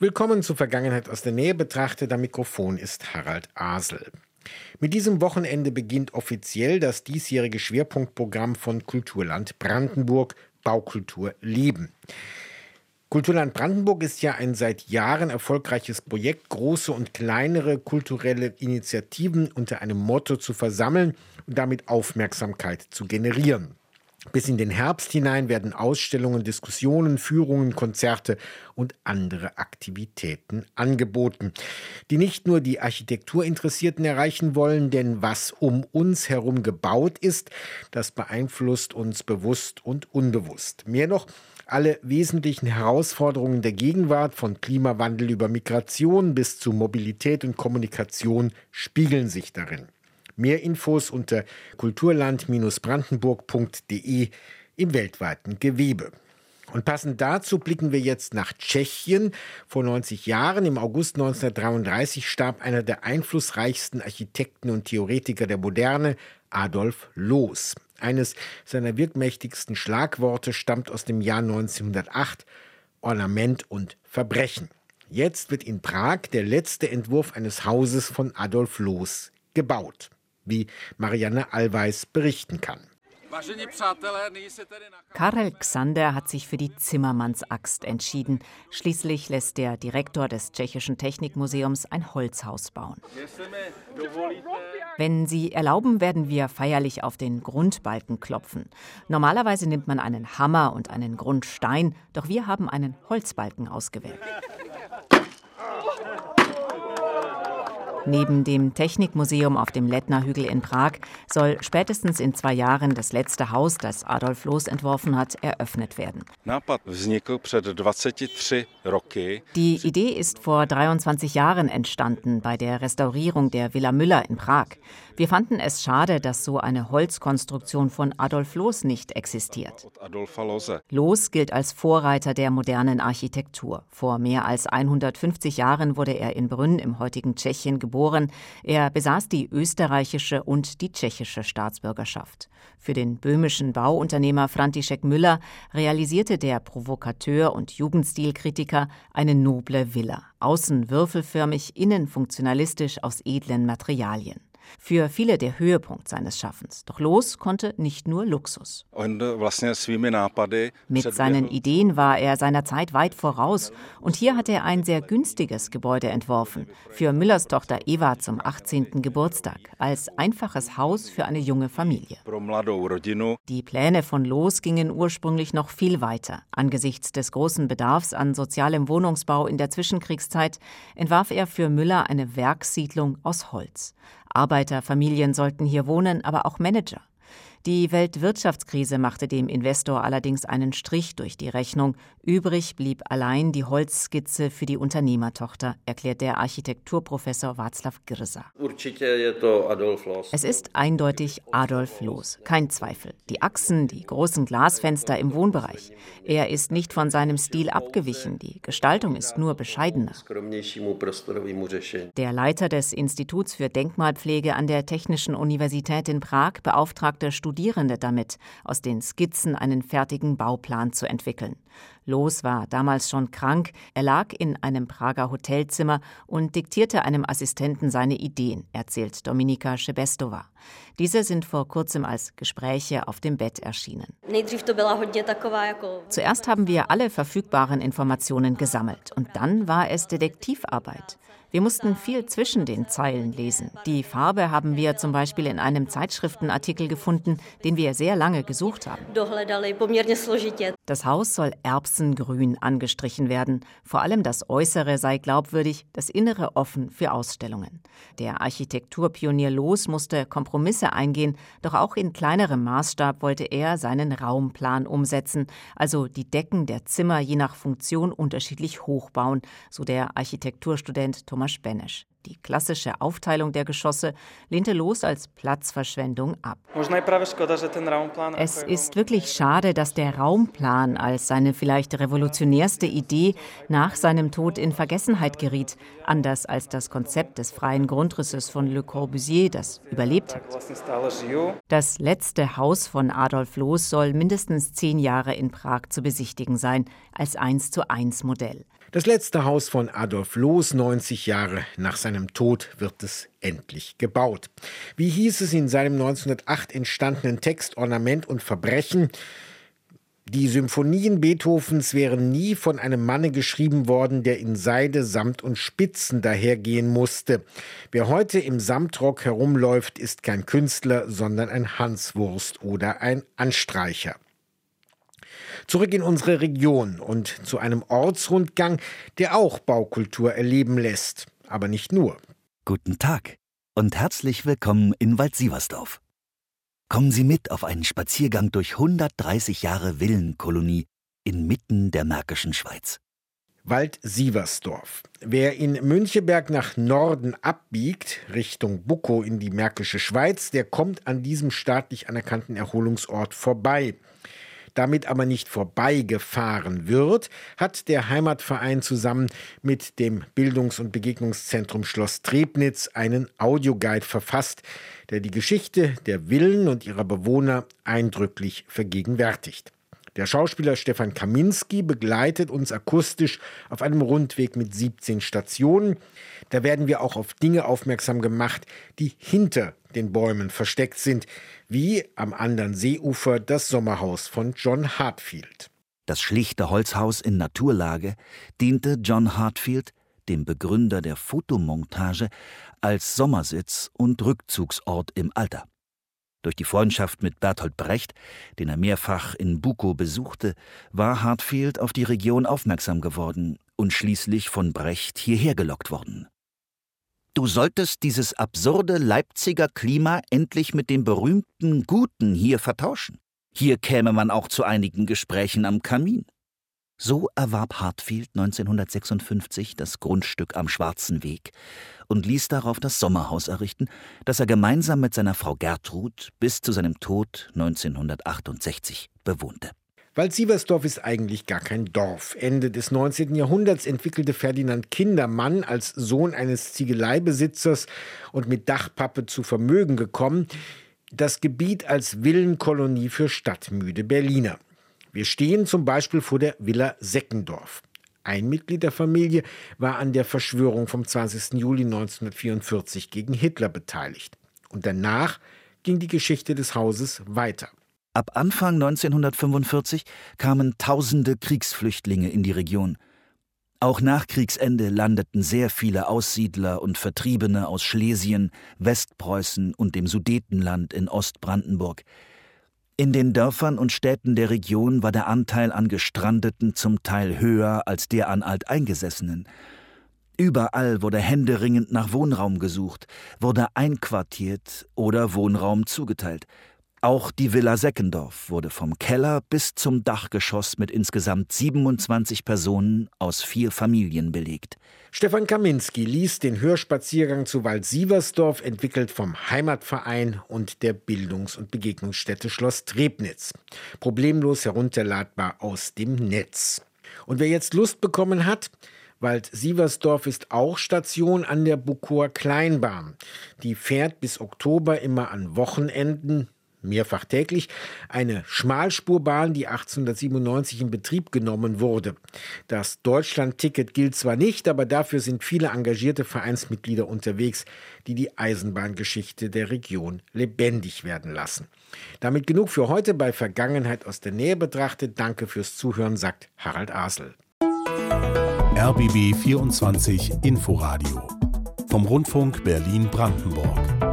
Willkommen zur Vergangenheit aus der Nähe betrachtet. Am Mikrofon ist Harald Asel. Mit diesem Wochenende beginnt offiziell das diesjährige Schwerpunktprogramm von Kulturland Brandenburg Baukultur Leben. Kulturland Brandenburg ist ja ein seit Jahren erfolgreiches Projekt, große und kleinere kulturelle Initiativen unter einem Motto zu versammeln und damit Aufmerksamkeit zu generieren. Bis in den Herbst hinein werden Ausstellungen, Diskussionen, Führungen, Konzerte und andere Aktivitäten angeboten, die nicht nur die Architekturinteressierten erreichen wollen, denn was um uns herum gebaut ist, das beeinflusst uns bewusst und unbewusst. Mehr noch, alle wesentlichen Herausforderungen der Gegenwart, von Klimawandel über Migration bis zu Mobilität und Kommunikation, spiegeln sich darin. Mehr Infos unter kulturland-brandenburg.de im weltweiten Gewebe. Und passend dazu blicken wir jetzt nach Tschechien. Vor 90 Jahren, im August 1933, starb einer der einflussreichsten Architekten und Theoretiker der Moderne, Adolf Loos. Eines seiner wirkmächtigsten Schlagworte stammt aus dem Jahr 1908, Ornament und Verbrechen. Jetzt wird in Prag der letzte Entwurf eines Hauses von Adolf Loos gebaut wie Marianne Allweis berichten kann. Karel Xander hat sich für die Zimmermannsaxt entschieden. Schließlich lässt der Direktor des Tschechischen Technikmuseums ein Holzhaus bauen. Wenn Sie erlauben, werden wir feierlich auf den Grundbalken klopfen. Normalerweise nimmt man einen Hammer und einen Grundstein, doch wir haben einen Holzbalken ausgewählt. Neben dem Technikmuseum auf dem Lettner-Hügel in Prag soll spätestens in zwei Jahren das letzte Haus, das Adolf Loos entworfen hat, eröffnet werden. Die Idee ist vor 23 Jahren entstanden bei der Restaurierung der Villa Müller in Prag. Wir fanden es schade, dass so eine Holzkonstruktion von Adolf Loos nicht existiert. Loos gilt als Vorreiter der modernen Architektur. Vor mehr als 150 Jahren wurde er in Brünn im heutigen Tschechien geboren geboren. Er besaß die österreichische und die tschechische Staatsbürgerschaft. Für den böhmischen Bauunternehmer František Müller realisierte der Provokateur und Jugendstilkritiker eine noble Villa, außen würfelförmig, innen funktionalistisch aus edlen Materialien. Für viele der Höhepunkt seines Schaffens. Doch Los konnte nicht nur Luxus. Mit seinen Ideen war er seiner Zeit weit voraus und hier hat er ein sehr günstiges Gebäude entworfen für Müllers Tochter Eva zum 18. Geburtstag als einfaches Haus für eine junge Familie. Die Pläne von Los gingen ursprünglich noch viel weiter. Angesichts des großen Bedarfs an sozialem Wohnungsbau in der Zwischenkriegszeit entwarf er für Müller eine Werkssiedlung aus Holz. Arbeiterfamilien sollten hier wohnen, aber auch Manager. Die Weltwirtschaftskrise machte dem Investor allerdings einen Strich durch die Rechnung. Übrig blieb allein die Holzskizze für die Unternehmertochter, erklärt der Architekturprofessor Václav Grza. Es ist eindeutig Adolf Loos, kein Zweifel. Die Achsen, die großen Glasfenster im Wohnbereich. Er ist nicht von seinem Stil abgewichen, die Gestaltung ist nur bescheidener. Der Leiter des Instituts für Denkmalpflege an der Technischen Universität in Prag beauftragte Studenten Studierende damit, aus den Skizzen einen fertigen Bauplan zu entwickeln. Los war damals schon krank, er lag in einem Prager Hotelzimmer und diktierte einem Assistenten seine Ideen, erzählt Dominika Schebestova. Diese sind vor kurzem als Gespräche auf dem Bett erschienen. Zuerst haben wir alle verfügbaren Informationen gesammelt und dann war es Detektivarbeit. Wir mussten viel zwischen den Zeilen lesen. Die Farbe haben wir zum Beispiel in einem Zeitschriftenartikel gefunden, den wir sehr lange gesucht haben. Das Haus soll erbsengrün angestrichen werden. Vor allem das Äußere sei glaubwürdig, das Innere offen für Ausstellungen. Der Architekturpionier Los musste Kompromisse eingehen, doch auch in kleinerem Maßstab wollte er seinen Raumplan umsetzen, also die Decken der Zimmer je nach Funktion unterschiedlich hochbauen, so der Architekturstudent Thomas Thomas Benesch. Die klassische Aufteilung der Geschosse lehnte Los als Platzverschwendung ab. Es ist wirklich schade, dass der Raumplan als seine vielleicht revolutionärste Idee nach seinem Tod in Vergessenheit geriet, anders als das Konzept des freien Grundrisses von Le Corbusier, das überlebt hat. Das letzte Haus von Adolf Loos soll mindestens zehn Jahre in Prag zu besichtigen sein, als 1 zu 1 Modell. Das letzte Haus von Adolf Loos, 90 Jahre nach seinem Tod, wird es endlich gebaut. Wie hieß es in seinem 1908 entstandenen Text Ornament und Verbrechen? Die Symphonien Beethovens wären nie von einem Manne geschrieben worden, der in Seide, Samt und Spitzen dahergehen musste. Wer heute im Samtrock herumläuft, ist kein Künstler, sondern ein Hanswurst oder ein Anstreicher. Zurück in unsere Region und zu einem Ortsrundgang, der auch Baukultur erleben lässt, aber nicht nur. Guten Tag und herzlich willkommen in Waldsiversdorf. Kommen Sie mit auf einen Spaziergang durch 130 Jahre Villenkolonie inmitten der Märkischen Schweiz. Wald-Sieversdorf. Wer in Müncheberg nach Norden abbiegt, Richtung Buckow in die Märkische Schweiz, der kommt an diesem staatlich anerkannten Erholungsort vorbei damit aber nicht vorbeigefahren wird, hat der Heimatverein zusammen mit dem Bildungs- und Begegnungszentrum Schloss Trebnitz einen Audioguide verfasst, der die Geschichte der Villen und ihrer Bewohner eindrücklich vergegenwärtigt. Der Schauspieler Stefan Kaminski begleitet uns akustisch auf einem Rundweg mit 17 Stationen. Da werden wir auch auf Dinge aufmerksam gemacht, die hinter den Bäumen versteckt sind, wie am anderen Seeufer das Sommerhaus von John Hartfield. Das schlichte Holzhaus in Naturlage diente John Hartfield, dem Begründer der Fotomontage, als Sommersitz und Rückzugsort im Alter. Durch die Freundschaft mit Bertolt Brecht, den er mehrfach in Bukow besuchte, war Hartfield auf die Region aufmerksam geworden und schließlich von Brecht hierher gelockt worden. Du solltest dieses absurde Leipziger Klima endlich mit dem berühmten Guten hier vertauschen. Hier käme man auch zu einigen Gesprächen am Kamin. So erwarb Hartfield 1956 das Grundstück am Schwarzen Weg und ließ darauf das Sommerhaus errichten, das er gemeinsam mit seiner Frau Gertrud bis zu seinem Tod 1968 bewohnte. Wald-Sieversdorf ist eigentlich gar kein Dorf. Ende des 19. Jahrhunderts entwickelte Ferdinand Kindermann als Sohn eines Ziegeleibesitzers und mit Dachpappe zu Vermögen gekommen, das Gebiet als Villenkolonie für stadtmüde Berliner. Wir stehen zum Beispiel vor der Villa Seckendorf. Ein Mitglied der Familie war an der Verschwörung vom 20. Juli 1944 gegen Hitler beteiligt. Und danach ging die Geschichte des Hauses weiter. Ab Anfang 1945 kamen tausende Kriegsflüchtlinge in die Region. Auch nach Kriegsende landeten sehr viele Aussiedler und Vertriebene aus Schlesien, Westpreußen und dem Sudetenland in Ostbrandenburg. In den Dörfern und Städten der Region war der Anteil an Gestrandeten zum Teil höher als der an Alteingesessenen. Überall wurde händeringend nach Wohnraum gesucht, wurde einquartiert oder Wohnraum zugeteilt. Auch die Villa Seckendorf wurde vom Keller bis zum Dachgeschoss mit insgesamt 27 Personen aus vier Familien belegt. Stefan Kaminski liest den Hörspaziergang zu Wald-Sieversdorf, entwickelt vom Heimatverein und der Bildungs- und Begegnungsstätte Schloss Trebnitz. Problemlos herunterladbar aus dem Netz. Und wer jetzt Lust bekommen hat, Wald-Sieversdorf ist auch Station an der Bukower Kleinbahn. Die fährt bis Oktober immer an Wochenenden mehrfach täglich, eine Schmalspurbahn, die 1897 in Betrieb genommen wurde. Das Deutschland-Ticket gilt zwar nicht, aber dafür sind viele engagierte Vereinsmitglieder unterwegs, die die Eisenbahngeschichte der Region lebendig werden lassen. Damit genug für heute bei Vergangenheit aus der Nähe betrachtet. Danke fürs Zuhören, sagt Harald Asel. RBB 24 Inforadio vom Rundfunk Berlin-Brandenburg.